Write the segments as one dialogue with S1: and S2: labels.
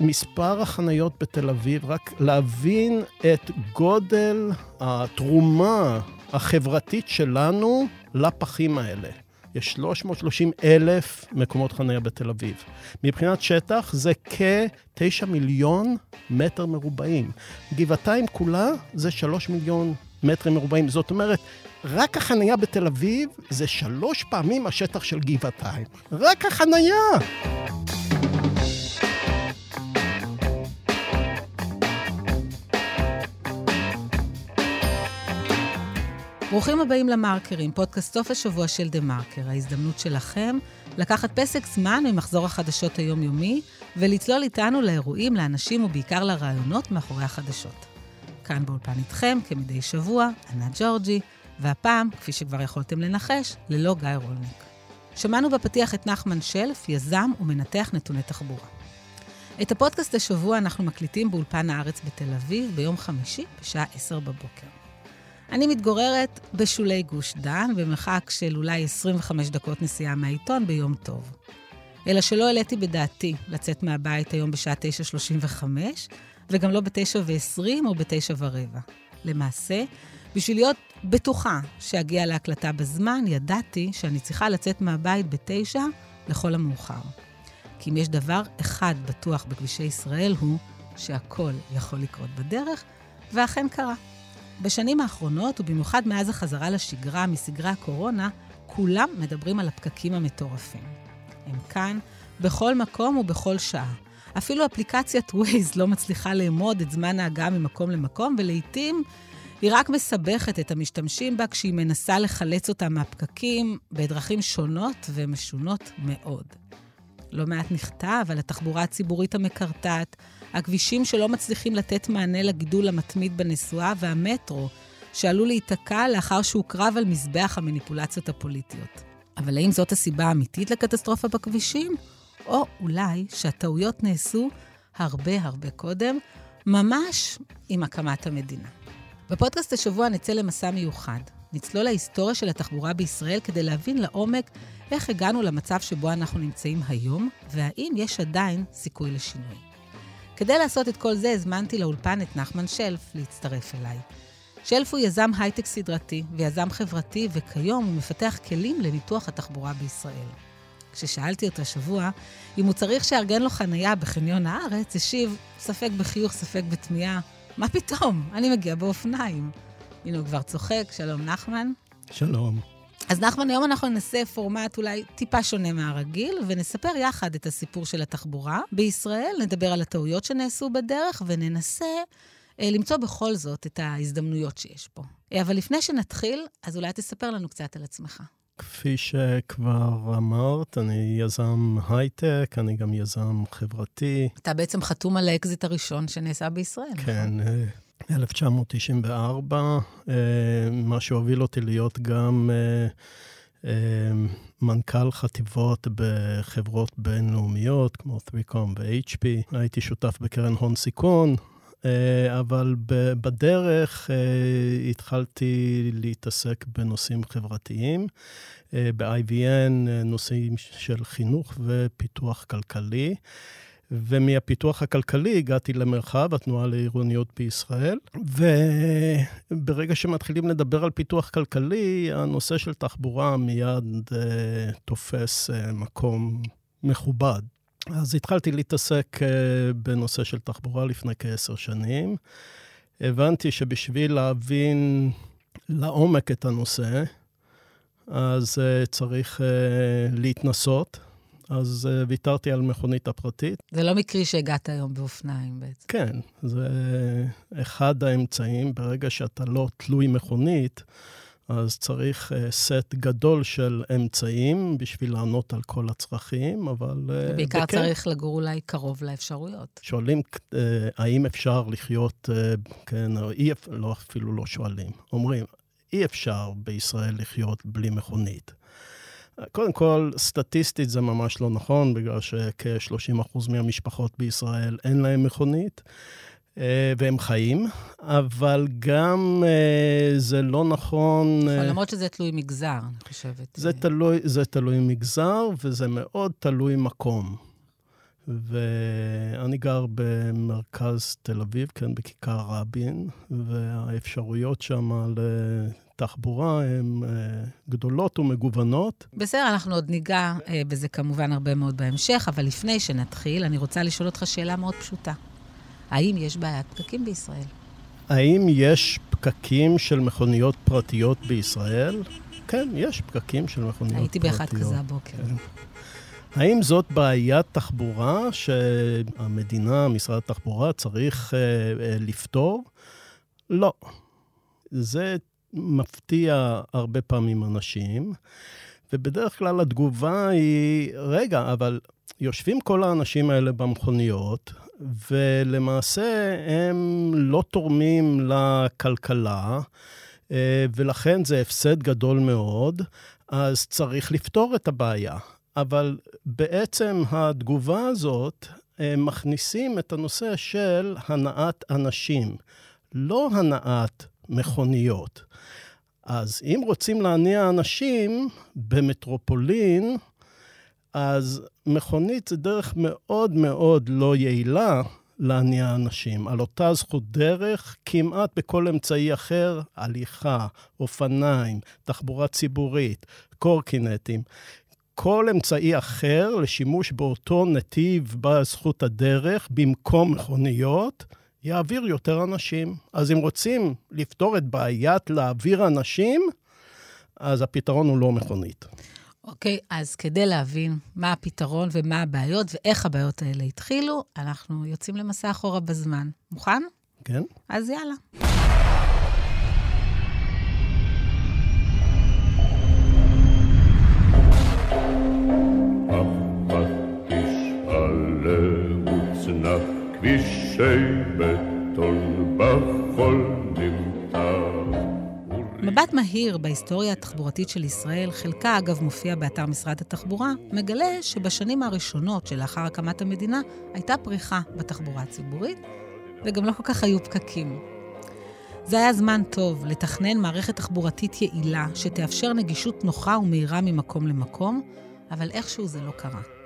S1: מספר החניות בתל אביב, רק להבין את גודל התרומה החברתית שלנו לפחים האלה. יש 330 אלף מקומות חניה בתל אביב. מבחינת שטח זה כ-9 מיליון מטר מרובעים. גבעתיים כולה זה 3 מיליון מטרים מרובעים. זאת אומרת, רק החניה בתל אביב זה שלוש פעמים השטח של גבעתיים. רק החניה!
S2: ברוכים הבאים למרקרים, פודקאסט סוף השבוע של דה מרקר. ההזדמנות שלכם לקחת פסק זמן ממחזור החדשות היומיומי ולצלול איתנו לאירועים, לאנשים ובעיקר לרעיונות מאחורי החדשות. כאן באולפן איתכם, כמדי שבוע, ענת ג'ורג'י, והפעם, כפי שכבר יכולתם לנחש, ללא גיא רולניק. שמענו בפתיח את נחמן שלף, יזם ומנתח נתוני תחבורה. את הפודקאסט השבוע אנחנו מקליטים באולפן הארץ בתל אביב ביום חמישי בשעה 10 בבוקר. אני מתגוררת בשולי גוש דן, במרחק של אולי 25 דקות נסיעה מהעיתון ביום טוב. אלא שלא העליתי בדעתי לצאת מהבית היום בשעה 9.35, וגם לא ב-9.20 או ב-9.15. למעשה, בשביל להיות בטוחה שאגיע להקלטה בזמן, ידעתי שאני צריכה לצאת מהבית ב-9 לכל המאוחר. כי אם יש דבר אחד בטוח בכבישי ישראל הוא שהכל יכול לקרות בדרך, ואכן קרה. בשנים האחרונות, ובמיוחד מאז החזרה לשגרה מסגרי הקורונה, כולם מדברים על הפקקים המטורפים. הם כאן, בכל מקום ובכל שעה. אפילו אפליקציית Waze לא מצליחה לאמוד את זמן ההגעה ממקום למקום, ולעיתים היא רק מסבכת את המשתמשים בה כשהיא מנסה לחלץ אותם מהפקקים בדרכים שונות ומשונות מאוד. לא מעט נכתב על התחבורה הציבורית המקרטעת, הכבישים שלא מצליחים לתת מענה לגידול המתמיד בנסועה, והמטרו, שעלול להיתקע לאחר שהוקרב על מזבח המניפולציות הפוליטיות. אבל האם זאת הסיבה האמיתית לקטסטרופה בכבישים? או אולי שהטעויות נעשו הרבה הרבה קודם, ממש עם הקמת המדינה. בפודקאסט השבוע נצא למסע מיוחד. נצלול להיסטוריה של התחבורה בישראל כדי להבין לעומק איך הגענו למצב שבו אנחנו נמצאים היום, והאם יש עדיין סיכוי לשינוי. כדי לעשות את כל זה, הזמנתי לאולפן את נחמן שלף להצטרף אליי. שלף הוא יזם הייטק סדרתי ויזם חברתי, וכיום הוא מפתח כלים לניתוח התחבורה בישראל. כששאלתי אותו השבוע אם הוא צריך שארגן לו חנייה בחניון הארץ, השיב, ספק בחיוך, ספק בתמיהה, מה פתאום? אני מגיע באופניים. הנה, הוא כבר צוחק. שלום, נחמן.
S1: שלום.
S2: אז נחמן, היום אנחנו ננסה פורמט אולי טיפה שונה מהרגיל, ונספר יחד את הסיפור של התחבורה בישראל, נדבר על הטעויות שנעשו בדרך, וננסה אה, למצוא בכל זאת את ההזדמנויות שיש פה. אה, אבל לפני שנתחיל, אז אולי תספר לנו קצת על עצמך.
S1: כפי שכבר אמרת, אני יזם הייטק, אני גם יזם חברתי.
S2: אתה בעצם חתום על האקזיט הראשון שנעשה בישראל,
S1: נכון? כן, 1994, אה, מה שהוביל אותי להיות גם אה, מנכ"ל חטיבות בחברות בינלאומיות, כמו 3Com ו-HP. הייתי שותף בקרן הון סיכון, אה, אבל בדרך אה, התחלתי להתעסק בנושאים חברתיים. אה, ב-IVN, נושאים של חינוך ופיתוח כלכלי. ומהפיתוח הכלכלי הגעתי למרחב, התנועה לעירוניות בישראל, וברגע שמתחילים לדבר על פיתוח כלכלי, הנושא של תחבורה מיד אה, תופס אה, מקום מכובד. אז התחלתי להתעסק אה, בנושא של תחבורה לפני כעשר שנים. הבנתי שבשביל להבין לעומק את הנושא, אז אה, צריך אה, להתנסות. אז ויתרתי על מכונית הפרטית.
S2: זה לא מקרי שהגעת היום באופניים בעצם.
S1: כן, זה אחד האמצעים. ברגע שאתה לא תלוי מכונית, אז צריך uh, סט גדול של אמצעים בשביל לענות על כל הצרכים, אבל...
S2: Uh, בעיקר בכן, צריך לגור אולי קרוב לאפשרויות.
S1: שואלים uh, האם אפשר לחיות, uh, כן, או אי, לא, אפילו לא שואלים. אומרים, אי אפשר בישראל לחיות בלי מכונית. קודם כל, סטטיסטית זה ממש לא נכון, בגלל שכ-30% מהמשפחות בישראל אין להם מכונית. אה, והם חיים, אבל גם אה, זה לא נכון...
S2: אה, למרות שזה תלוי מגזר, אני חושבת.
S1: זה תלוי, זה תלוי מגזר, וזה מאוד תלוי מקום. ואני גר במרכז תל אביב, כן, בכיכר רבין, והאפשרויות שם לתחבורה הן אה, גדולות ומגוונות.
S2: בסדר, אנחנו עוד ניגע אה, בזה כמובן הרבה מאוד בהמשך, אבל לפני שנתחיל, אני רוצה לשאול אותך שאלה מאוד פשוטה. האם יש בעיית פקקים בישראל?
S1: האם יש פקקים של מכוניות פרטיות בישראל? כן, יש פקקים של מכוניות
S2: הייתי
S1: פרטיות.
S2: הייתי באחד כזה הבוקר. כן.
S1: האם זאת בעיית תחבורה שהמדינה, משרד התחבורה, צריך אה, אה, לפתור? לא. זה מפתיע הרבה פעמים אנשים, ובדרך כלל התגובה היא, רגע, אבל יושבים כל האנשים האלה במכוניות, ולמעשה הם לא תורמים לכלכלה, אה, ולכן זה הפסד גדול מאוד, אז צריך לפתור את הבעיה. אבל בעצם התגובה הזאת, הם מכניסים את הנושא של הנעת אנשים, לא הנעת מכוניות. אז אם רוצים להניע אנשים במטרופולין, אז מכונית זה דרך מאוד מאוד לא יעילה להניע אנשים. על אותה זכות דרך, כמעט בכל אמצעי אחר, הליכה, אופניים, תחבורה ציבורית, קורקינטים. כל אמצעי אחר לשימוש באותו נתיב בזכות הדרך, במקום מכוניות, יעביר יותר אנשים. אז אם רוצים לפתור את בעיית להעביר אנשים, אז הפתרון הוא לא מכונית.
S2: אוקיי, okay, אז כדי להבין מה הפתרון ומה הבעיות ואיך הבעיות האלה התחילו, אנחנו יוצאים למסע אחורה בזמן. מוכן?
S1: כן.
S2: אז יאללה. בטון בחול נמטר. מבט מהיר בהיסטוריה התחבורתית של ישראל, חלקה אגב מופיע באתר משרד התחבורה, מגלה שבשנים הראשונות שלאחר הקמת המדינה הייתה פריחה בתחבורה הציבורית, וגם לא כל כך היו פקקים. זה היה זמן טוב לתכנן מערכת תחבורתית יעילה שתאפשר נגישות נוחה ומהירה ממקום למקום, אבל איכשהו זה לא קרה.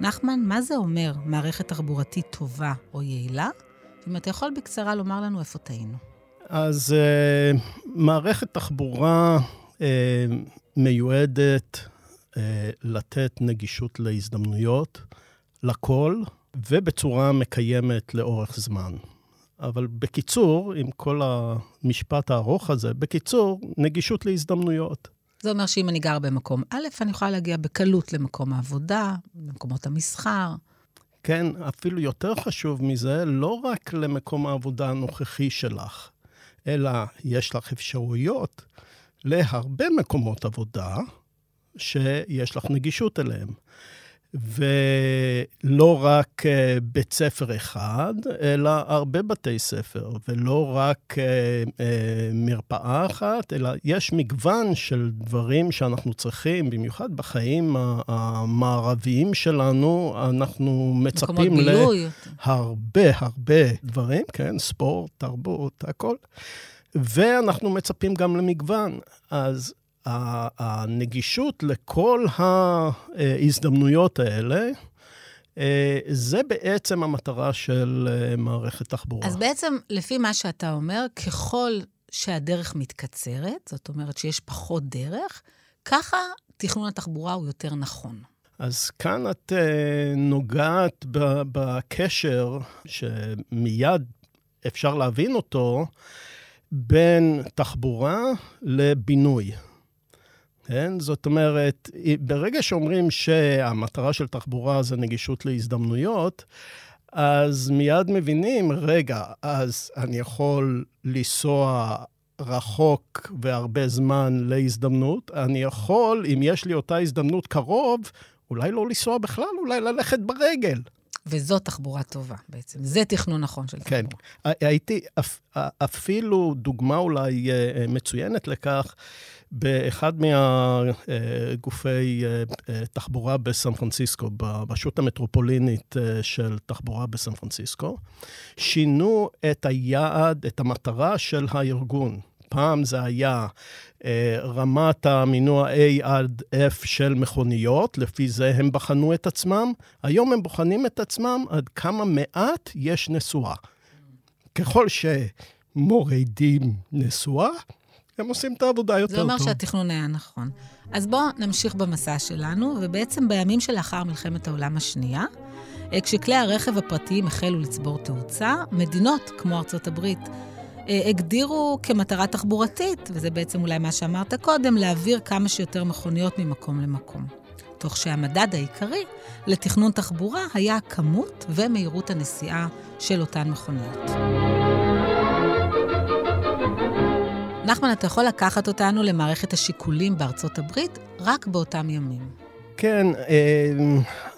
S2: נחמן, מה זה אומר מערכת תחבורתית טובה או יעילה? אם אתה יכול בקצרה לומר לנו איפה טעינו.
S1: אז uh, מערכת תחבורה uh, מיועדת uh, לתת נגישות להזדמנויות, לכל, ובצורה מקיימת לאורך זמן. אבל בקיצור, עם כל המשפט הארוך הזה, בקיצור, נגישות להזדמנויות.
S2: זה אומר שאם אני גר במקום א', אני יכולה להגיע בקלות למקום העבודה, למקומות המסחר.
S1: כן, אפילו יותר חשוב מזה, לא רק למקום העבודה הנוכחי שלך, אלא יש לך אפשרויות להרבה מקומות עבודה שיש לך נגישות אליהם. ולא רק uh, בית ספר אחד, אלא הרבה בתי ספר, ולא רק uh, uh, מרפאה אחת, אלא יש מגוון של דברים שאנחנו צריכים, במיוחד בחיים המערביים שלנו, אנחנו מצפים להרבה הרבה דברים, כן, ספורט, תרבות, הכל. ואנחנו מצפים גם למגוון. אז הנגישות לכל ההזדמנויות האלה, אה, זה בעצם המטרה של אה, מערכת תחבורה.
S2: אז בעצם, לפי מה שאתה אומר, ככל שהדרך מתקצרת, זאת אומרת שיש פחות דרך, ככה תכנון התחבורה הוא יותר נכון.
S1: אז כאן את uh, נוגעת בקשר שמיד אפשר להבין אותו בין תחבורה לבינוי. כן? זאת אומרת, ברגע שאומרים שהמטרה של תחבורה זה נגישות להזדמנויות, אז מיד מבינים, רגע, אז אני יכול לנסוע רחוק והרבה זמן להזדמנות, אני יכול, אם יש לי אותה הזדמנות קרוב, אולי לא לנסוע בכלל, אולי ללכת ברגל.
S2: וזו תחבורה טובה בעצם. זה תכנון נכון של
S1: כן. תחבורה. כן. הייתי, אפילו דוגמה אולי אה, מצוינת לכך, באחד מהגופי אה, אה, תחבורה בסן פרנסיסקו, ברשות המטרופולינית של תחבורה בסן פרנסיסקו, שינו את היעד, את המטרה של הארגון. פעם זה היה אה, רמת המינוע A עד F של מכוניות, לפי זה הם בחנו את עצמם. היום הם בוחנים את עצמם עד כמה מעט יש נסועה. ככל שמורידים נסועה, הם עושים את העבודה יותר טוב.
S2: זה אומר שהתכנון היה נכון. אז בואו נמשיך במסע שלנו, ובעצם בימים שלאחר מלחמת העולם השנייה, אה, כשכלי הרכב הפרטיים החלו לצבור תאוצה, מדינות כמו ארצות הברית אה, הגדירו כמטרה תחבורתית, וזה בעצם אולי מה שאמרת קודם, להעביר כמה שיותר מכוניות ממקום למקום. תוך שהמדד העיקרי לתכנון תחבורה היה כמות ומהירות הנסיעה של אותן מכוניות. נחמן, אתה יכול לקחת אותנו למערכת השיקולים בארצות הברית רק באותם ימים.
S1: כן, אה,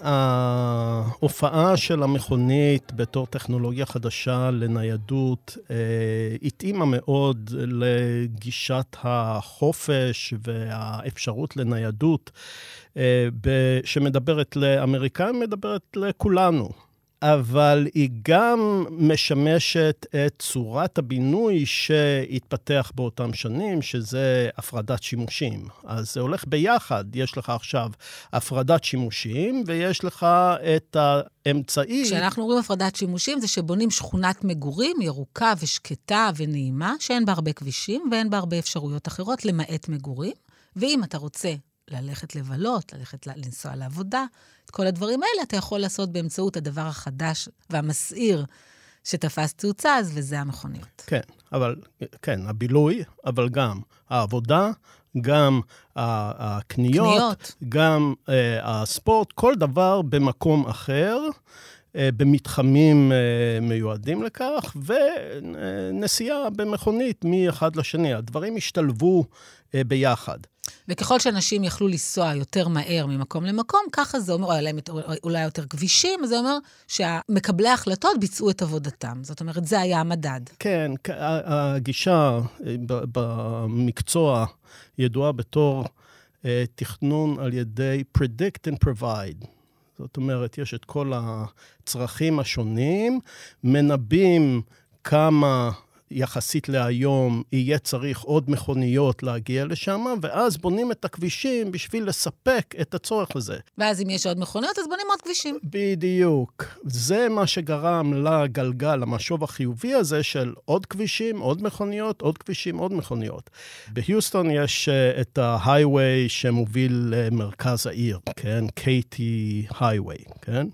S1: ההופעה של המכונית בתור טכנולוגיה חדשה לניידות אה, התאימה מאוד לגישת החופש והאפשרות לניידות אה, שמדברת לאמריקאים, מדברת לכולנו. אבל היא גם משמשת את צורת הבינוי שהתפתח באותם שנים, שזה הפרדת שימושים. אז זה הולך ביחד, יש לך עכשיו הפרדת שימושים, ויש לך את האמצעי...
S2: כשאנחנו אומרים הפרדת שימושים, זה שבונים שכונת מגורים ירוקה ושקטה ונעימה, שאין בה הרבה כבישים ואין בה הרבה אפשרויות אחרות, למעט מגורים. ואם אתה רוצה ללכת לבלות, ללכת לנסוע לעבודה, את כל הדברים האלה אתה יכול לעשות באמצעות הדבר החדש והמסעיר שתפס תאוצה, אז וזה המכוניות.
S1: כן, אבל, כן, הבילוי, אבל גם העבודה, גם הקניות, קניות. גם uh, הספורט, כל דבר במקום אחר. Uh, במתחמים uh, מיועדים לכך, ונסיעה במכונית מאחד לשני. הדברים השתלבו uh, ביחד.
S2: וככל שאנשים יכלו לנסוע יותר מהר ממקום למקום, ככה זה אומר, או היה להם אולי יותר כבישים, זה אומר שהמקבלי ההחלטות ביצעו את עבודתם. זאת אומרת, זה היה המדד.
S1: כן, הגישה אה, במקצוע ידועה בתור אה, תכנון על ידי predict and provide. זאת אומרת, יש את כל הצרכים השונים, מנבאים כמה יחסית להיום יהיה צריך עוד מכוניות להגיע לשם, ואז בונים את הכבישים בשביל לספק את הצורך הזה.
S2: ואז אם יש עוד מכוניות, אז בונים עוד כבישים.
S1: בדיוק. זה מה שגרם לגלגל, למשוב החיובי הזה של עוד כבישים, עוד מכוניות, עוד כבישים, עוד מכוניות. בהיוסטון יש uh, את ההייווי שמוביל למרכז העיר, כן? קייטי הייווי, כן?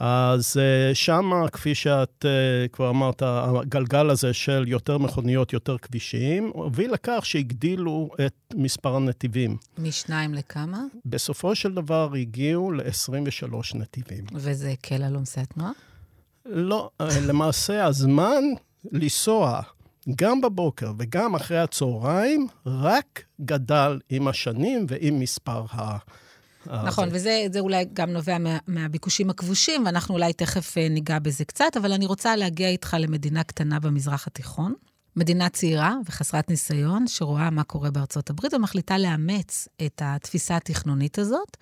S1: אז uh, שמה, כפי שאת uh, כבר אמרת, הגלגל הזה של יותר מכוניות, יותר כבישים, הוביל לכך שהגדילו את מספר הנתיבים.
S2: משניים לכמה?
S1: בסופו של דבר הגיעו ל-23 נתיבים.
S2: וזה הקל על עומסי התנועה?
S1: לא, אה, למעשה הזמן לנסוע גם בבוקר וגם אחרי הצהריים רק גדל עם השנים ועם מספר ה...
S2: אה, נכון, וזה אולי גם נובע מה, מהביקושים הכבושים, ואנחנו אולי תכף אה, ניגע בזה קצת, אבל אני רוצה להגיע איתך למדינה קטנה במזרח התיכון. מדינה צעירה וחסרת ניסיון, שרואה מה קורה בארצות הברית ומחליטה לאמץ את התפיסה התכנונית הזאת.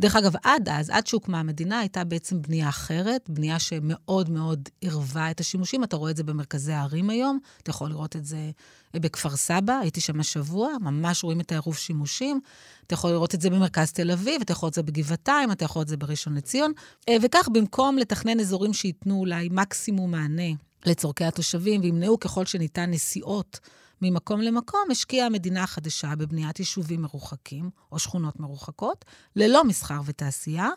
S2: דרך אגב, עד אז, עד שהוקמה המדינה, הייתה בעצם בנייה אחרת, בנייה שמאוד מאוד עירבה את השימושים. אתה רואה את זה במרכזי הערים היום, אתה יכול לראות את זה בכפר סבא, הייתי שם השבוע, ממש רואים את העירוב שימושים. אתה יכול לראות את זה במרכז תל אביב, אתה יכול לראות את זה בגבעתיים, אתה יכול לראות את זה בראשון לציון. אה, וכך, במקום לתכנן אזורים שייתנו אולי מקסימום מענה לצורכי התושבים וימנעו ככל שניתן נסיעות ממקום למקום, השקיעה המדינה החדשה בבניית יישובים מרוחקים או שכונות מרוחקות, ללא מסחר ותעשייה,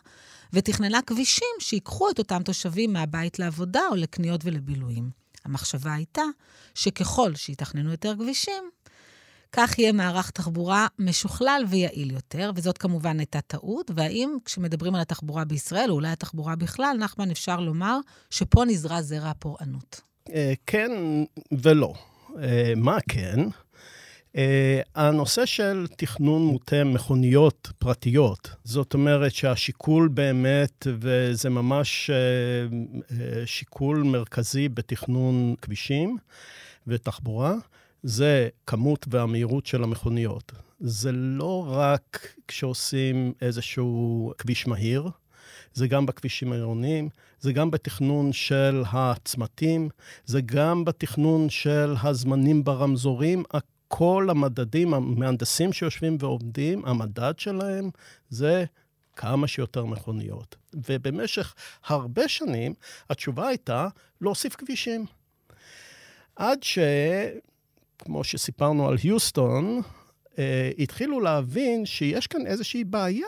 S2: ותכננה כבישים שיקחו את אותם תושבים מהבית לעבודה או לקניות ולבילויים. המחשבה הייתה שככל שיתכננו יותר כבישים, כך יהיה מערך תחבורה משוכלל ויעיל יותר, וזאת כמובן הייתה טעות. והאם כשמדברים על התחבורה בישראל, או אולי התחבורה בכלל, נחמן, אפשר לומר שפה נזרע זרע הפורענות?
S1: אה, כן ולא. אה, מה כן? Uh, הנושא של תכנון מוטה מכוניות פרטיות, זאת אומרת שהשיקול באמת, וזה ממש uh, שיקול מרכזי בתכנון כבישים ותחבורה, זה כמות והמהירות של המכוניות. זה לא רק כשעושים איזשהו כביש מהיר, זה גם בכבישים העירוניים, זה גם בתכנון של הצמתים, זה גם בתכנון של הזמנים ברמזורים. כל המדדים, המהנדסים שיושבים ועובדים, המדד שלהם זה כמה שיותר מכוניות. ובמשך הרבה שנים התשובה הייתה להוסיף כבישים. עד ש... כמו שסיפרנו על היוסטון, אה, התחילו להבין שיש כאן איזושהי בעיה.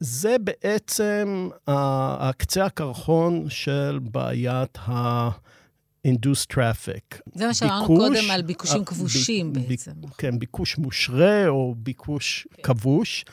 S1: זה בעצם הקצה הקרחון של בעיית ה... induced traffic.
S2: זה מה שאמרנו קודם על ביקושים כבושים ב, בעצם. ב,
S1: כן, ביקוש מושרה או ביקוש כן. כבוש.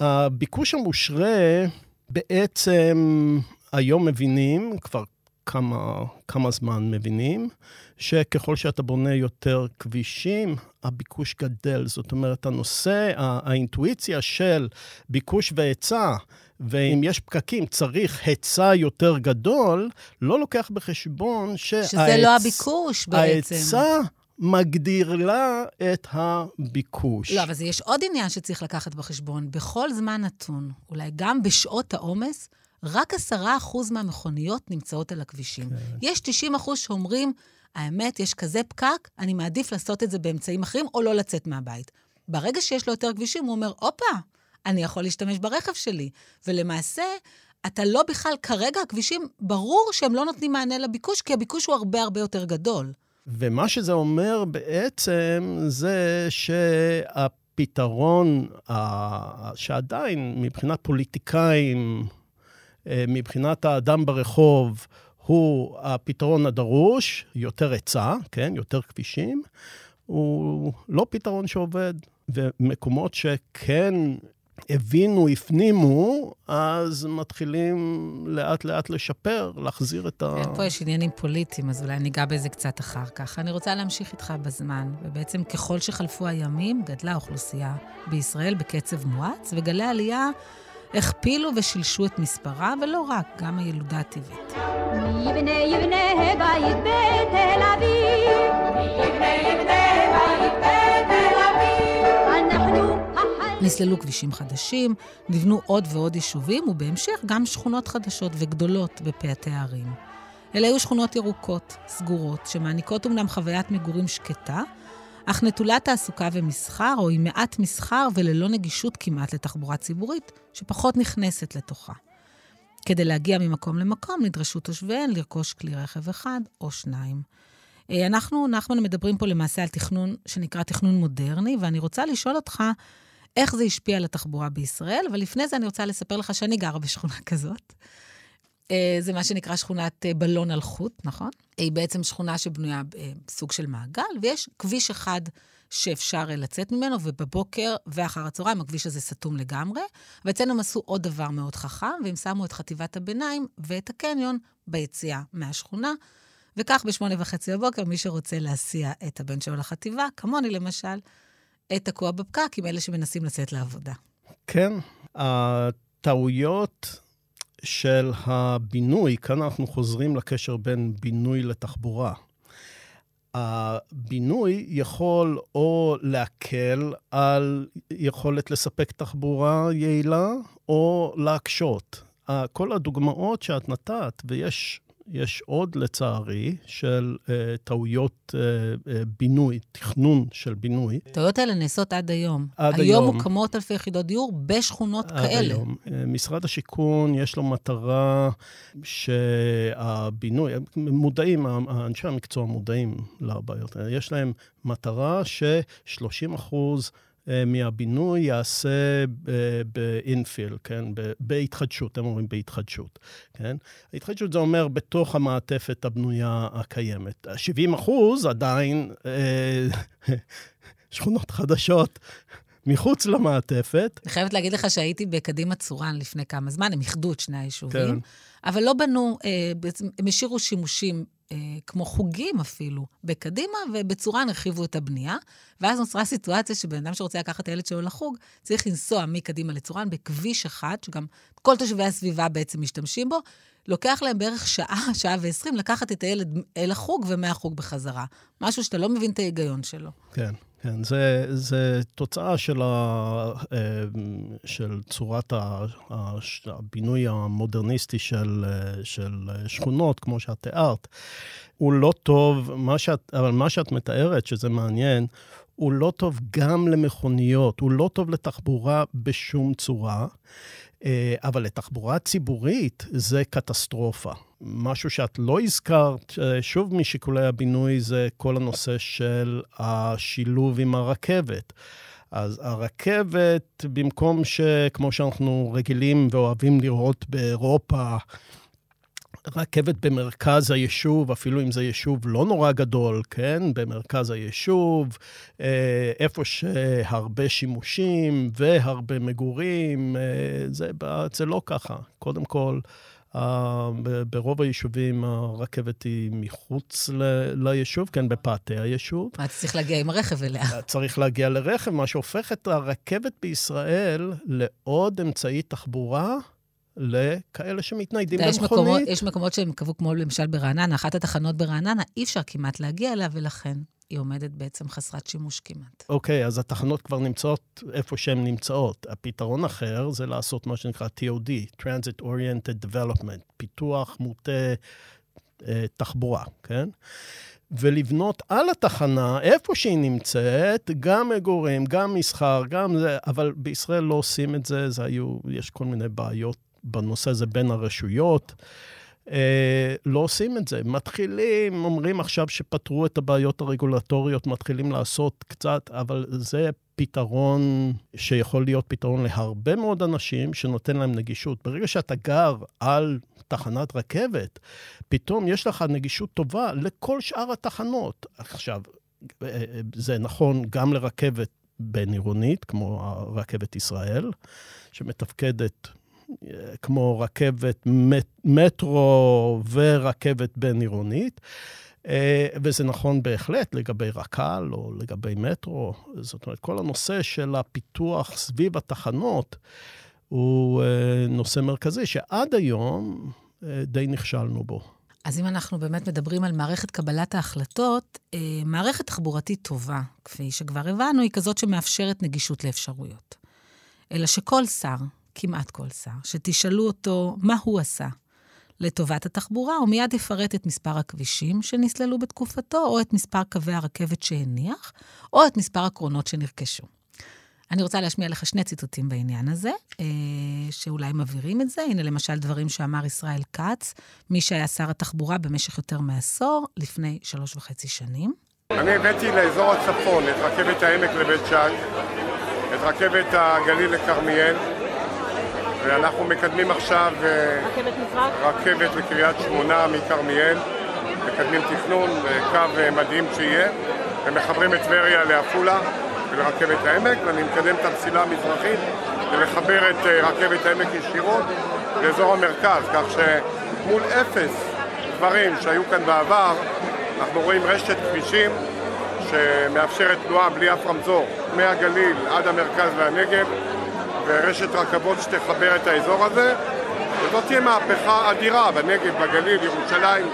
S1: הביקוש המושרה, בעצם היום מבינים, כבר כמה, כמה זמן מבינים, שככל שאתה בונה יותר כבישים, הביקוש גדל. זאת אומרת, הנושא, האינטואיציה של ביקוש והיצע, ואם יש פקקים, צריך היצע יותר גדול, לא לוקח בחשבון שההיצע...
S2: שזה לא הביקוש בעצם.
S1: ההיצע מגדיר לה את הביקוש.
S2: לא, אבל יש עוד עניין שצריך לקחת בחשבון. בכל זמן נתון, אולי גם בשעות העומס, רק עשרה אחוז מהמכוניות נמצאות על הכבישים. כן. יש 90 אחוז שאומרים, האמת, יש כזה פקק, אני מעדיף לעשות את זה באמצעים אחרים או לא לצאת מהבית. ברגע שיש לו יותר כבישים, הוא אומר, הופה, אני יכול להשתמש ברכב שלי. ולמעשה, אתה לא בכלל, כרגע הכבישים, ברור שהם לא נותנים מענה לביקוש, כי הביקוש הוא הרבה הרבה יותר גדול.
S1: ומה שזה אומר בעצם זה שהפתרון, שעדיין מבחינת פוליטיקאים, מבחינת האדם ברחוב, הוא הפתרון הדרוש, יותר היצע, כן, יותר כבישים, הוא לא פתרון שעובד. ומקומות שכן הבינו, הפנימו, אז מתחילים לאט-לאט לשפר, להחזיר את ה...
S2: פה יש עניינים פוליטיים, אז אולי ניגע בזה קצת אחר כך. אני רוצה להמשיך איתך בזמן, ובעצם ככל שחלפו הימים, גדלה האוכלוסייה בישראל בקצב מואץ, וגלי עלייה הכפילו ושילשו את מספרה, ולא רק, גם הילודה הטבעית. יבנה יבנה בית בתל אביב, יבנה יבנה בית בתל אביב, אנחנו... נסללו כבישים חדשים, נבנו עוד ועוד יישובים, ובהמשך גם שכונות חדשות וגדולות בפאתי הערים. אלה היו שכונות ירוקות, סגורות, שמעניקות אומנם חוויית מגורים שקטה, אך נטולת תעסוקה ומסחר, או עם מעט מסחר וללא נגישות כמעט לתחבורה ציבורית, שפחות נכנסת לתוכה. כדי להגיע ממקום למקום נדרשו תושביהן לרכוש כלי רכב אחד או שניים. אה, אנחנו, נחמן, מדברים פה למעשה על תכנון שנקרא תכנון מודרני, ואני רוצה לשאול אותך איך זה השפיע על התחבורה בישראל, אבל לפני זה אני רוצה לספר לך שאני גרה בשכונה כזאת. אה, זה מה שנקרא שכונת אה, בלון על חוט, נכון? היא בעצם שכונה שבנויה בסוג של מעגל, ויש כביש אחד שאפשר לצאת ממנו, ובבוקר ואחר הצהריים הכביש הזה סתום לגמרי. ואצלנו הם עשו עוד דבר מאוד חכם, והם שמו את חטיבת הביניים ואת הקניון ביציאה מהשכונה. וכך בשמונה וחצי בבוקר, מי שרוצה להסיע את הבן שלו לחטיבה, כמוני למשל, תקוע בפקק עם אלה שמנסים לצאת לעבודה.
S1: כן, הטעויות של הבינוי, כאן אנחנו חוזרים לקשר בין בינוי לתחבורה. הבינוי יכול או להקל על יכולת לספק תחבורה יעילה, או להקשות. כל הדוגמאות שאת נתת, ויש יש עוד, לצערי, של uh, טעויות uh, uh, בינוי, תכנון של בינוי.
S2: טעויות האלה נעשות עד היום.
S1: עד
S2: היום. היום מוקמות אלפי יחידות דיור בשכונות
S1: עד
S2: כאלה.
S1: עד היום. Uh, משרד השיכון, יש לו מטרה שהבינוי, מודעים, אנשי המקצוע מודעים לבעיות האלה. יש להם מטרה ש-30 אחוז אה, מהבינוי ייעשה באינפיל, כן? בהתחדשות, הם אומרים בהתחדשות, כן? ההתחדשות זה אומר בתוך המעטפת הבנויה הקיימת. 70 אחוז עדיין אה, שכונות חדשות. מחוץ למעטפת.
S2: אני חייבת להגיד לך שהייתי בקדימה צורן לפני כמה זמן, הם איחדו את שני היישובים, כן. אבל לא בנו, אה, בעצם הם השאירו שימושים אה, כמו חוגים אפילו, בקדימה, ובצורן הרחיבו את הבנייה. ואז נוצרה סיטואציה שבן אדם שרוצה לקחת את הילד שלו לחוג, צריך לנסוע מקדימה לצורן בכביש אחד, שגם כל תושבי הסביבה בעצם משתמשים בו. לוקח להם בערך שעה, שעה ועשרים, לקחת את הילד אל החוג ומהחוג בחזרה. משהו שאתה לא מבין את ההיגיון שלו.
S1: כן. כן, זה, זה תוצאה של, ה, של צורת הבינוי המודרניסטי של, של שכונות, כמו שאת תיארת. הוא לא טוב, מה שאת, אבל מה שאת מתארת, שזה מעניין, הוא לא טוב גם למכוניות, הוא לא טוב לתחבורה בשום צורה, אבל לתחבורה ציבורית זה קטסטרופה. משהו שאת לא הזכרת, אה, שוב משיקולי הבינוי, זה כל הנושא של השילוב עם הרכבת. אז הרכבת, במקום שכמו שאנחנו רגילים ואוהבים לראות באירופה, רכבת במרכז היישוב, אפילו אם זה יישוב לא נורא גדול, כן? במרכז היישוב, אה, איפה שהרבה שימושים והרבה מגורים, אה, זה, זה לא ככה. קודם כל, ברוב היישובים הרכבת היא מחוץ ל, ליישוב, כן, בפאתי היישוב.
S2: אתה צריך להגיע עם הרכב אליה.
S1: צריך להגיע לרכב, מה שהופך את הרכבת בישראל לעוד אמצעי תחבורה לכאלה שמתניידים במכונית.
S2: יש מקומות, יש מקומות שהם קבעו, כמו למשל ברעננה, אחת התחנות ברעננה, אי אפשר כמעט להגיע אליה, ולכן היא עומדת בעצם חסרת שימוש כמעט.
S1: אוקיי, okay, אז התחנות כבר נמצאות איפה שהן נמצאות. הפתרון אחר זה לעשות מה שנקרא TOD, Transit Oriented Development, פיתוח מוטה אה, תחבורה, כן? ולבנות על התחנה, איפה שהיא נמצאת, גם מגורים, גם מסחר, גם זה, אבל בישראל לא עושים את זה, זה היו, יש כל מיני בעיות בנושא הזה בין הרשויות. אה, לא עושים את זה. מתחילים, אומרים עכשיו שפתרו את הבעיות הרגולטוריות, מתחילים לעשות קצת, אבל זה פתרון שיכול להיות פתרון להרבה מאוד אנשים שנותן להם נגישות. ברגע שאתה גר על תחנת רכבת, פתאום יש לך נגישות טובה לכל שאר התחנות. עכשיו, אה, זה נכון גם לרכבת בין-עירונית, כמו הרכבת ישראל, שמתפקדת כמו רכבת מטרו ורכבת בין-עירונית. אה, וזה נכון בהחלט לגבי רק"ל או לגבי מטרו. זאת אומרת, כל הנושא של הפיתוח סביב התחנות הוא אה, נושא מרכזי שעד היום אה, די נכשלנו בו.
S2: אז אם אנחנו באמת מדברים על מערכת קבלת ההחלטות, מערכת תחבורתית טובה, כפי שכבר הבנו, היא כזאת שמאפשרת נגישות לאפשרויות. אלא שכל שר, כמעט כל שר, שתשאלו אותו מה הוא עשה לטובת התחבורה, הוא מיד יפרט את מספר הכבישים שנסללו בתקופתו, או את מספר קווי הרכבת שהניח, או את מספר הקרונות שנרכשו. אני רוצה להשמיע לך שני ציטוטים בעניין הזה, אה, שאולי מבהירים את זה. הנה למשל דברים שאמר ישראל כץ, מי שהיה שר התחבורה במשך יותר מעשור, לפני שלוש וחצי שנים.
S3: אני הבאתי לאזור הצפון את רכבת העמק לבית שאן, את רכבת הגליל לכרמיאל, ואנחנו מקדמים עכשיו
S2: אה, רכבת מפרץ?
S3: רכבת לקריית שמונה מכרמיאל, מקדמים תכנון, אה, קו אה, מדהים שיהיה, ומחברים את טבריה לעפולה ולרכבת העמק, ואני מקדם את המסילה המזרחית ולחבר את רכבת העמק ישירות לאזור המרכז, כך שמול אפס דברים שהיו כאן בעבר, אנחנו רואים רשת כבישים שמאפשרת תנועה בלי אף רמזור מהגליל עד המרכז והנגב ורשת רכבות שתחבר את האזור הזה, וזאת תהיה מהפכה אדירה בנגב, בגליל, ירושלים.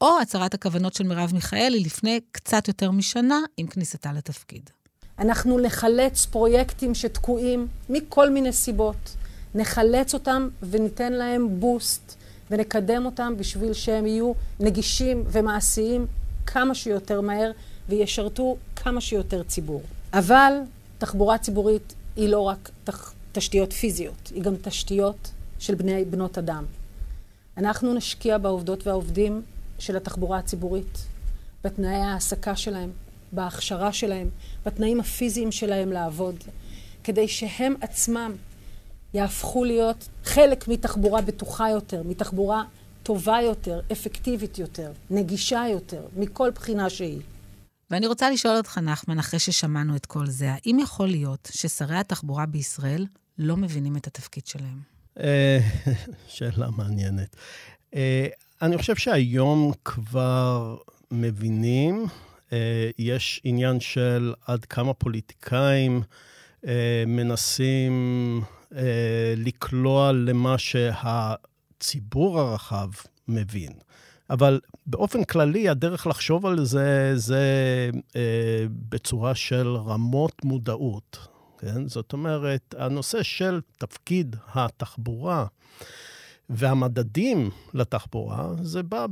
S2: או הצהרת הכוונות של מרב מיכאלי לפני קצת יותר משנה עם כניסתה לתפקיד.
S4: אנחנו נחלץ פרויקטים שתקועים מכל מיני סיבות. נחלץ אותם וניתן להם בוסט ונקדם אותם בשביל שהם יהיו נגישים ומעשיים כמה שיותר מהר וישרתו כמה שיותר ציבור. אבל תחבורה ציבורית היא לא רק תח... תשתיות פיזיות, היא גם תשתיות של בני בנות אדם. אנחנו נשקיע בעובדות והעובדים של התחבורה הציבורית, בתנאי ההעסקה שלהם, בהכשרה שלהם, בתנאים הפיזיים שלהם לעבוד, כדי שהם עצמם יהפכו להיות חלק מתחבורה בטוחה יותר, מתחבורה טובה יותר, אפקטיבית יותר, נגישה יותר, מכל בחינה שהיא.
S2: ואני רוצה לשאול אותך, נחמן, אחרי ששמענו את כל זה, האם יכול להיות ששרי התחבורה בישראל לא מבינים את התפקיד שלהם?
S1: אה, שאלה מעניינת. אה, אני חושב שהיום כבר מבינים, אה, יש עניין של עד כמה פוליטיקאים מנסים לקלוע למה שהציבור הרחב מבין. אבל באופן כללי, הדרך לחשוב על זה, זה אה, בצורה של רמות מודעות. כן? זאת אומרת, הנושא של תפקיד התחבורה והמדדים לתחבורה, זה בא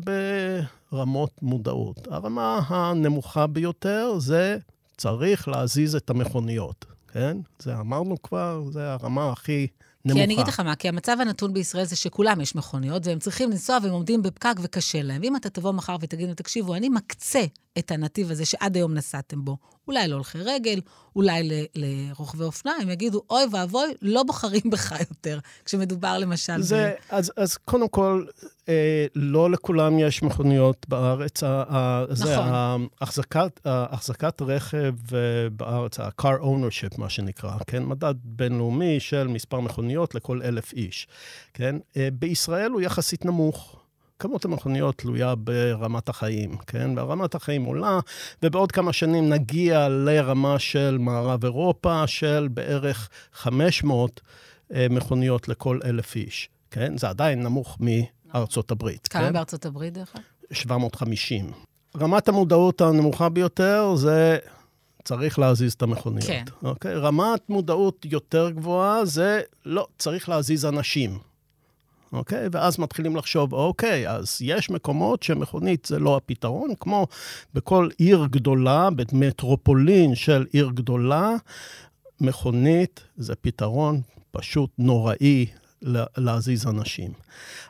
S1: ברמות מודעות. הרמה הנמוכה ביותר זה צריך להזיז את המכוניות, כן? זה אמרנו כבר, זה הרמה הכי נמוכה.
S2: כי אני אגיד לך מה, כי המצב הנתון בישראל זה שכולם יש מכוניות, והם צריכים לנסוע והם עומדים בפקק וקשה להם. ואם אתה תבוא מחר ותגיד להם, תקשיבו, אני מקצה את הנתיב הזה שעד היום נסעתם בו, אולי להולכי רגל, אולי לרוכבי אופנוע, הם יגידו, אוי ואבוי, לא בוחרים בך יותר, כשמדובר למשל...
S1: זה, ב... אז, אז קודם כל, אה, לא לכולם יש מכוניות בארץ. ה, נכון. זה, ההחזקת, ההחזקת רכב אה, בארץ, ה-car ownership, מה שנקרא, כן? מדד בינלאומי של מספר מכוניות לכל אלף איש, כן? אה, בישראל הוא יחסית נמוך. כמות המכוניות תלויה ברמת החיים, כן? ורמת החיים עולה, ובעוד כמה שנים נגיע לרמה של מערב אירופה, של בערך 500 אה, מכוניות לכל אלף איש, כן? זה עדיין נמוך מארצות הברית,
S2: כמה כן? בארצות הברית, דרך אגב?
S1: 750. רמת המודעות הנמוכה ביותר זה צריך להזיז את המכוניות. כן. אוקיי? רמת מודעות יותר גבוהה זה לא, צריך להזיז אנשים. אוקיי? ואז מתחילים לחשוב, אוקיי, אז יש מקומות שמכונית זה לא הפתרון, כמו בכל עיר גדולה, במטרופולין של עיר גדולה, מכונית זה פתרון פשוט נוראי להזיז אנשים.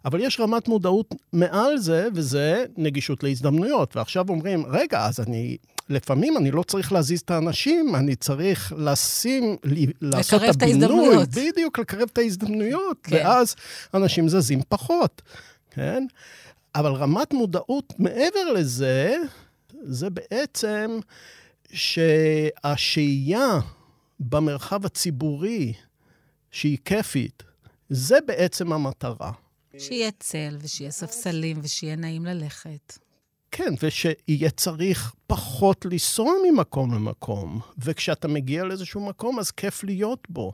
S1: אבל יש רמת מודעות מעל זה, וזה נגישות להזדמנויות. ועכשיו אומרים, רגע, אז אני לפעמים אני לא צריך להזיז את האנשים, אני צריך לשים, לעשות את הבינוי. לקרב את ההזדמנויות. בדיוק, לקרב את ההזדמנויות, כן. ואז אנשים זזים פחות, כן? אבל רמת מודעות מעבר לזה, זה בעצם שהשהייה במרחב הציבורי, שהיא כיפית, זה בעצם המטרה.
S2: שיהיה צל, ושיהיה ספסלים, ושיהיה נעים ללכת.
S1: כן, ושיהיה צריך פחות לנסוע ממקום למקום, וכשאתה מגיע לאיזשהו מקום, אז כיף להיות בו,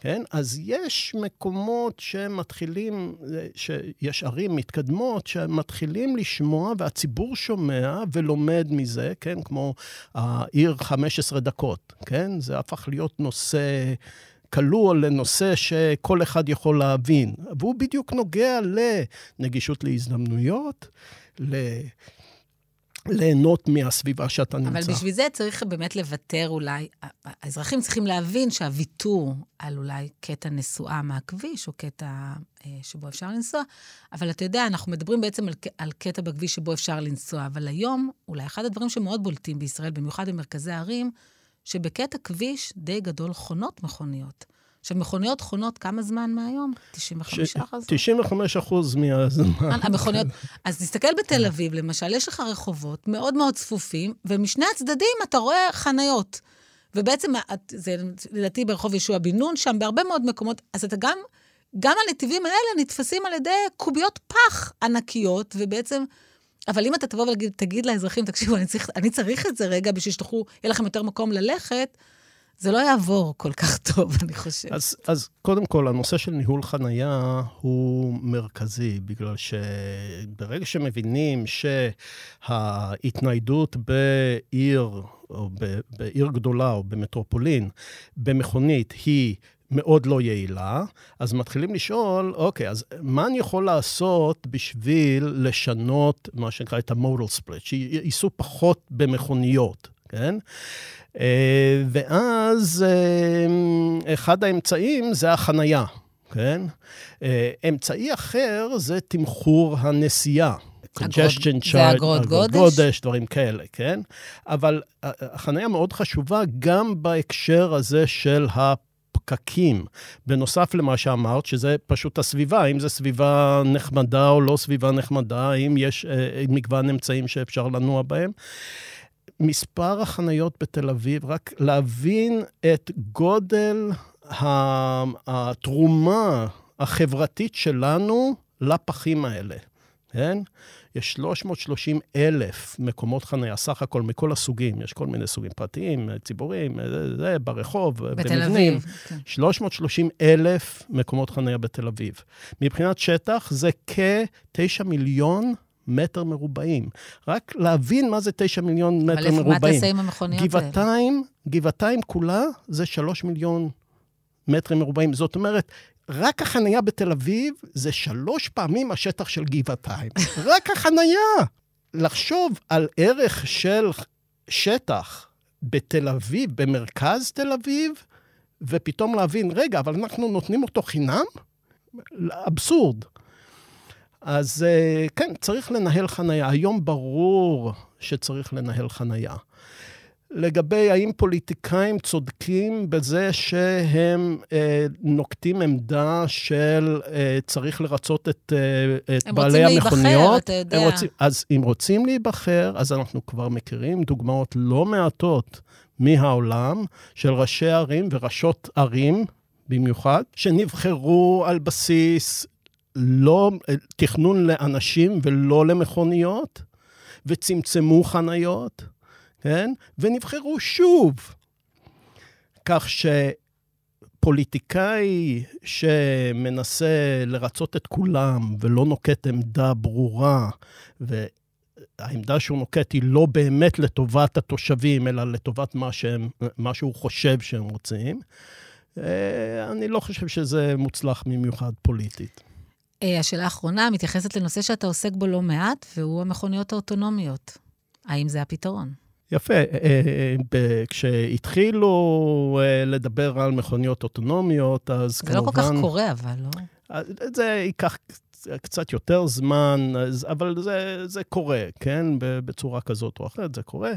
S1: כן? אז יש מקומות שמתחילים, שיש ערים מתקדמות שמתחילים לשמוע, והציבור שומע ולומד מזה, כן? כמו העיר 15 דקות, כן? זה הפך להיות נושא... כלוא לנושא שכל אחד יכול להבין, והוא בדיוק נוגע לנגישות להזדמנויות, ליהנות מהסביבה שאתה נמצא.
S2: אבל בשביל זה צריך באמת לוותר אולי, האזרחים צריכים להבין שהוויתור על אולי קטע נסועה מהכביש, או קטע אה, שבו אפשר לנסוע, אבל אתה יודע, אנחנו מדברים בעצם על, על קטע בכביש שבו אפשר לנסוע, אבל היום, אולי אחד הדברים שמאוד בולטים בישראל, במיוחד במרכזי הערים, שבקטע כביש די גדול חונות מכוניות. עכשיו, מכוניות חונות כמה זמן מהיום? 95 אחוז?
S1: 95 אחוז מהזמן.
S2: המכוניות... אז תסתכל בתל אביב, למשל, יש לך רחובות מאוד מאוד צפופים, ומשני הצדדים אתה רואה חניות. ובעצם, זה לדעתי ברחוב ישוע בן נון, שם בהרבה מאוד מקומות, אז אתה גם, גם הנתיבים האלה נתפסים על ידי קוביות פח ענקיות, ובעצם... אבל אם אתה תבוא ותגיד לאזרחים, תקשיבו, אני צריך, אני צריך את זה רגע בשביל שתוכלו, יהיה לכם יותר מקום ללכת, זה לא יעבור כל כך טוב, אני חושבת.
S1: אז, אז קודם כל, הנושא של ניהול חנייה הוא מרכזי, בגלל שברגע שמבינים שההתניידות בעיר, או בעיר גדולה, או במטרופולין, במכונית, היא מאוד לא יעילה, אז מתחילים לשאול, אוקיי, אז מה אני יכול לעשות בשביל לשנות מה שנקרא את ה-modal split, שייסעו פחות במכוניות, כן? אה, ואז אה, אחד האמצעים זה החנייה, כן? אה, אמצעי אחר זה תמחור הנסיעה.
S2: congestion charge, אגרות גודש?
S1: גודש, דברים כאלה, כן? אבל החנייה מאוד חשובה גם בהקשר הזה של הפקקים. בנוסף למה שאמרת, שזה פשוט הסביבה, האם זו סביבה נחמדה או לא סביבה נחמדה, האם יש מגוון אמצעים שאפשר לנוע בהם. מספר החניות בתל אביב, רק להבין את גודל התרומה החברתית שלנו לפחים האלה, כן? יש 330 אלף מקומות חניה, סך הכל, מכל הסוגים. יש כל מיני סוגים פרטיים, ציבוריים, זה, זה ברחוב,
S2: בתל במבנים. אביב.
S1: 330 כן. אלף מקומות חניה בתל אביב. מבחינת שטח, זה כ-9 מיליון מטר מרובעים. רק להבין מה זה 9 מיליון מטר
S2: אבל איפה-
S1: מרובעים.
S2: מה תעשה עם המכוניות האלה?
S1: גבעתיים, גבעתיים כולה זה 3 מיליון מטרים מרובעים. זאת אומרת, רק החנייה בתל אביב זה שלוש פעמים השטח של גבעתיים. רק החנייה. לחשוב על ערך של שטח בתל אביב, במרכז תל אביב, ופתאום להבין, רגע, אבל אנחנו נותנים אותו חינם? אבסורד. אז אה, כן, צריך לנהל חנייה. היום ברור שצריך לנהל חנייה. לגבי האם פוליטיקאים צודקים בזה שהם אה, נוקטים עמדה של אה, צריך לרצות את, אה, את
S2: הם
S1: בעלי
S2: רוצים להיבחר,
S1: המכוניות.
S2: אתה יודע.
S1: הם רוצים, אז אם רוצים להיבחר, אז אנחנו כבר מכירים דוגמאות לא מעטות מהעולם של ראשי ערים וראשות ערים במיוחד, שנבחרו על בסיס לא תכנון לאנשים ולא למכוניות, וצמצמו חניות. כן? ונבחרו שוב. כך שפוליטיקאי שמנסה לרצות את כולם ולא נוקט עמדה ברורה, והעמדה שהוא נוקט היא לא באמת לטובת התושבים, אלא לטובת מה, שהם, מה שהוא חושב שהם רוצים, אה, אני לא חושב שזה מוצלח במיוחד פוליטית.
S2: אה, השאלה האחרונה מתייחסת לנושא שאתה עוסק בו לא מעט, והוא המכוניות האוטונומיות. האם זה הפתרון?
S1: יפה. אה, אה, ב- כשהתחילו אה, לדבר על מכוניות אוטונומיות, אז
S2: זה
S1: כמובן...
S2: לא כל כך קורה, אבל לא.
S1: אה, זה ייקח קצת יותר זמן, אבל זה, זה קורה, כן? בצורה כזאת או אחרת, זה קורה.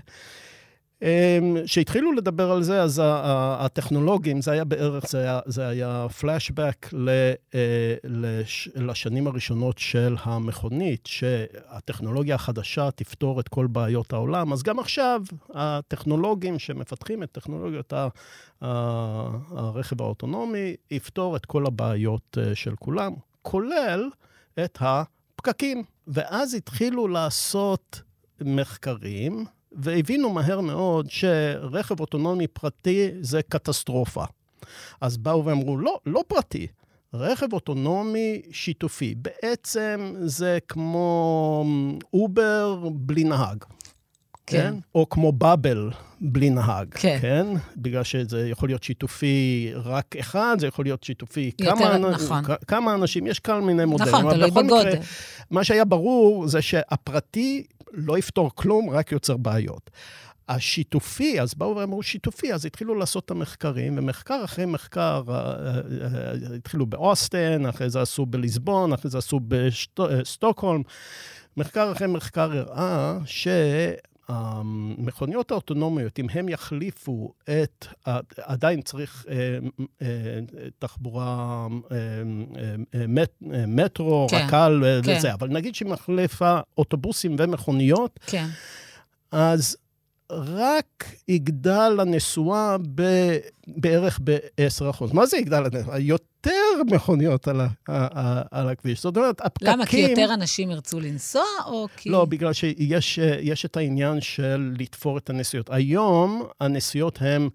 S1: כשהתחילו לדבר על זה, אז הטכנולוגים, זה היה בערך, זה היה, זה היה פלשבק ל, אה, לש, לשנים הראשונות של המכונית, שהטכנולוגיה החדשה תפתור את כל בעיות העולם. אז גם עכשיו, הטכנולוגים שמפתחים את טכנולוגיות הרכב האוטונומי, יפתור את כל הבעיות אה, של כולם, כולל את הפקקים. ואז התחילו לעשות מחקרים, והבינו מהר מאוד שרכב אוטונומי פרטי זה קטסטרופה. אז באו ואמרו, לא, לא פרטי, רכב אוטונומי שיתופי. בעצם זה כמו אובר בלי נהג.
S2: כן.
S1: כן? או כמו באבל בלי נהג,
S2: כן.
S1: כן? בגלל שזה יכול להיות שיתופי רק אחד, זה יכול להיות שיתופי
S2: יותר,
S1: כמה,
S2: נכון.
S1: כמה אנשים, יש כל מיני מודלים.
S2: נכון, תלוי בגודל.
S1: מקרה, מה שהיה ברור זה שהפרטי לא יפתור כלום, רק יוצר בעיות. השיתופי, אז באו ואמרו שיתופי, אז התחילו לעשות את המחקרים, ומחקר אחרי מחקר, אה, אה, אה, התחילו באוסטן, אחרי זה עשו בליסבון, אחרי זה עשו בסטוקהולם. מחקר אחרי מחקר הראה ש... המכוניות האוטונומיות, אם הם יחליפו את, עדיין צריך אה, אה, תחבורה, אה, מט, מטרו,
S2: כן,
S1: רק"ל
S2: כן.
S1: וזה, אבל נגיד שהיא מחליפה אוטובוסים ומכוניות,
S2: כן.
S1: אז רק יגדל הנסועה ב, בערך ב-10%. מה זה יגדל הנסועה? יותר מכוניות על, ה, ה, על הכביש. זאת אומרת, הפקקים...
S2: למה? כי יותר אנשים ירצו לנסוע, או כי...
S1: לא, בגלל שיש אה, את העניין של לתפור את הנסיעות. היום הנסיעות הן אה,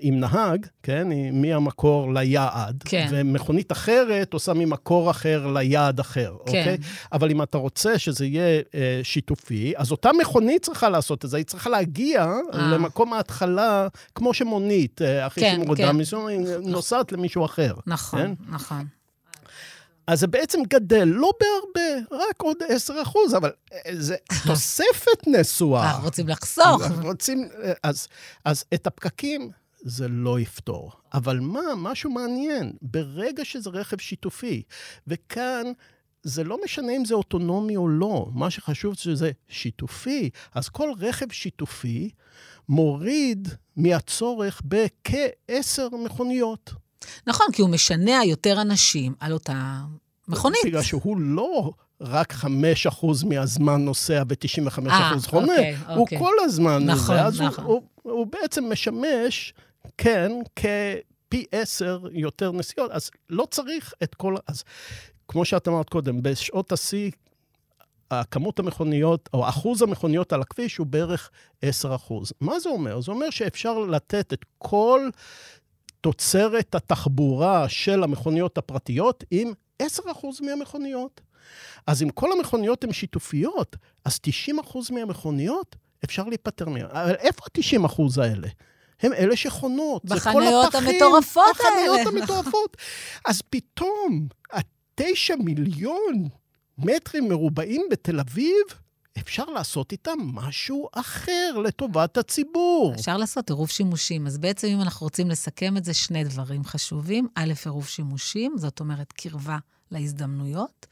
S1: עם נהג, כן? מהמקור ליעד.
S2: כן.
S1: ומכונית אחרת עושה ממקור אחר ליעד אחר,
S2: כן.
S1: אוקיי? אבל אם אתה רוצה שזה יהיה אה, שיתופי, אז אותה מכונית צריכה לעשות את זה, היא צריכה להגיע
S2: אה.
S1: למקום ההתחלה, כמו שמונית, אה, אחרי
S2: כן,
S1: שהיא מורדה
S2: כן.
S1: מזו, היא נוסעת למישהו אחר.
S2: נכון,
S1: כן?
S2: נכון.
S1: אז זה בעצם גדל, לא בהרבה, רק עוד 10 אחוז, אבל אה, זה תוספת נסועה.
S2: אנחנו רוצים לחסוך.
S1: רוצים, אה, אז, אז את הפקקים זה לא יפתור. אבל מה, משהו מעניין, ברגע שזה רכב שיתופי, וכאן זה לא משנה אם זה אוטונומי או לא, מה שחשוב זה שזה שיתופי, אז כל רכב שיתופי מוריד מהצורך בכעשר מכוניות.
S2: נכון, כי הוא משנע יותר אנשים על אותה מכונית.
S1: בגלל שהוא לא רק 5% מהזמן נוסע ו-95%
S2: אה,
S1: חונה,
S2: אוקיי,
S1: הוא
S2: אוקיי.
S1: כל הזמן
S2: נכון,
S1: זה, אז
S2: נכון.
S1: הוא, הוא, הוא בעצם משמש, כן, כפי עשר יותר נסיעות, אז לא צריך את כל... אז כמו שאת אמרת קודם, בשעות השיא, הכמות המכוניות, או אחוז המכוניות על הכביש הוא בערך 10 אחוז. מה זה אומר? זה אומר שאפשר לתת את כל תוצרת התחבורה של המכוניות הפרטיות עם 10% מהמכוניות. אז אם כל המכוניות הן שיתופיות, אז 90% מהמכוניות אפשר להיפטר מהן. אבל איפה ה-90% האלה? הם אלה שחונות.
S2: בחניות המטורפות
S1: האלה. בחניות המטורפות. אז פתאום, התשע מיליון מטרים מרובעים בתל אביב, אפשר לעשות איתם משהו אחר לטובת הציבור.
S2: אפשר לעשות עירוב שימושים. אז בעצם, אם אנחנו רוצים לסכם את זה, שני דברים חשובים. א', עירוב שימושים, זאת אומרת קרבה להזדמנויות.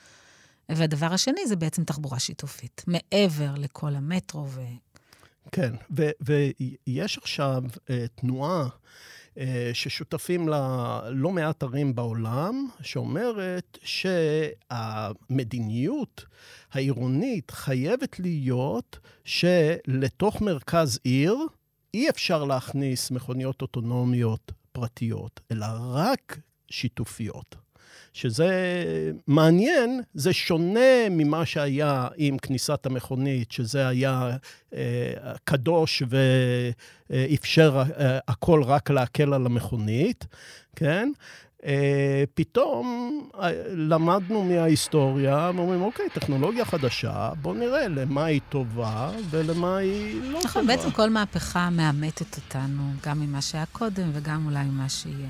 S2: והדבר השני זה בעצם תחבורה שיתופית, מעבר לכל המטרו ו...
S1: כן, ויש עכשיו uh, תנועה uh, ששותפים לה לא מעט ערים בעולם, שאומרת שהמדיניות העירונית חייבת להיות שלתוך מרכז עיר אי אפשר להכניס מכוניות אוטונומיות פרטיות, אלא רק שיתופיות. שזה מעניין, זה שונה ממה שהיה עם כניסת המכונית, שזה היה אה, קדוש ואפשר אה, הכל רק להקל על המכונית, כן? אה, פתאום אה, למדנו מההיסטוריה, ואומרים, אוקיי, טכנולוגיה חדשה, בואו נראה למה היא טובה ולמה היא לא
S2: נכון, טובה. בעצם כל מהפכה מאמתת אותנו, גם ממה שהיה קודם וגם אולי ממה שיהיה.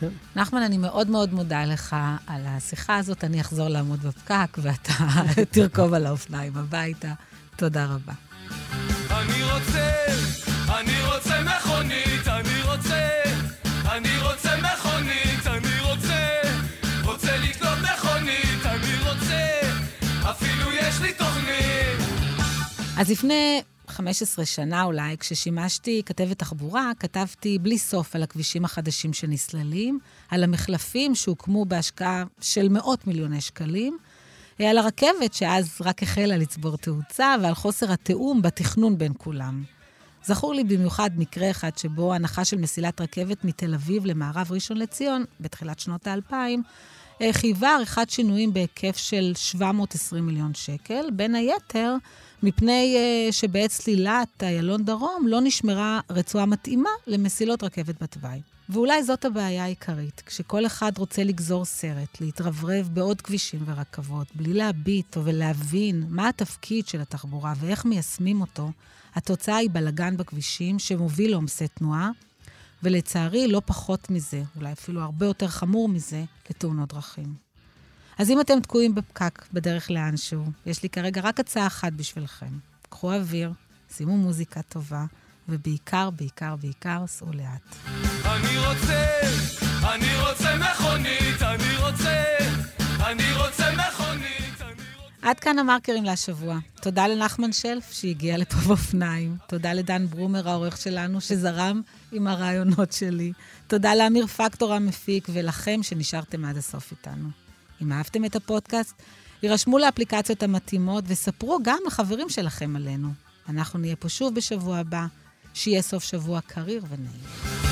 S2: כן. נחמן, אני מאוד מאוד מודה לך על השיחה הזאת. אני אחזור לעמוד בפקק, ואתה תרכוב על האופניים הביתה. תודה רבה. אני רוצה, אני רוצה מכונית, אני רוצה, אני רוצה מכונית, אני רוצה, רוצה לקנות מכונית, אני רוצה, אפילו יש לי תוכנית. אז לפני 15 שנה אולי, כששימשתי כתבת תחבורה, כתבתי בלי סוף על הכבישים החדשים שנסללים, על המחלפים שהוקמו בהשקעה של מאות מיליוני שקלים, על הרכבת שאז רק החלה לצבור תאוצה, ועל חוסר התיאום בתכנון בין כולם. זכור לי במיוחד מקרה אחד שבו הנחה של מסילת רכבת מתל אביב למערב ראשון לציון, בתחילת שנות האלפיים, חייבה עריכת שינויים בהיקף של 720 מיליון שקל, בין היתר מפני uh, שבעת סלילת איילון דרום לא נשמרה רצועה מתאימה למסילות רכבת בתוואי. ואולי זאת הבעיה העיקרית, כשכל אחד רוצה לגזור סרט, להתרברב בעוד כבישים ורכבות, בלי להביט ולהבין מה התפקיד של התחבורה ואיך מיישמים אותו, התוצאה היא בלגן בכבישים שמוביל לעומסי תנועה, ולצערי לא פחות מזה, אולי אפילו הרבה יותר חמור מזה, לתאונות דרכים. אז אם אתם תקועים בפקק בדרך לאנשהו, יש לי כרגע רק הצעה אחת בשבילכם. קחו אוויר, שימו מוזיקה טובה, ובעיקר, בעיקר, בעיקר, סעו לאט. אני רוצה, אני רוצה מכונית, אני רוצה, אני רוצה מכונית. עד כאן המרקרים להשבוע. תודה לנחמן שלף שהגיע לפה באופניים. תודה לדן ברומר, העורך שלנו, שזרם עם הרעיונות שלי. תודה לאמיר פקטור המפיק ולכם שנשארתם עד הסוף איתנו. אם אהבתם את הפודקאסט, יירשמו לאפליקציות המתאימות וספרו גם לחברים שלכם עלינו. אנחנו נהיה פה שוב בשבוע הבא, שיהיה סוף שבוע קריר ונעים.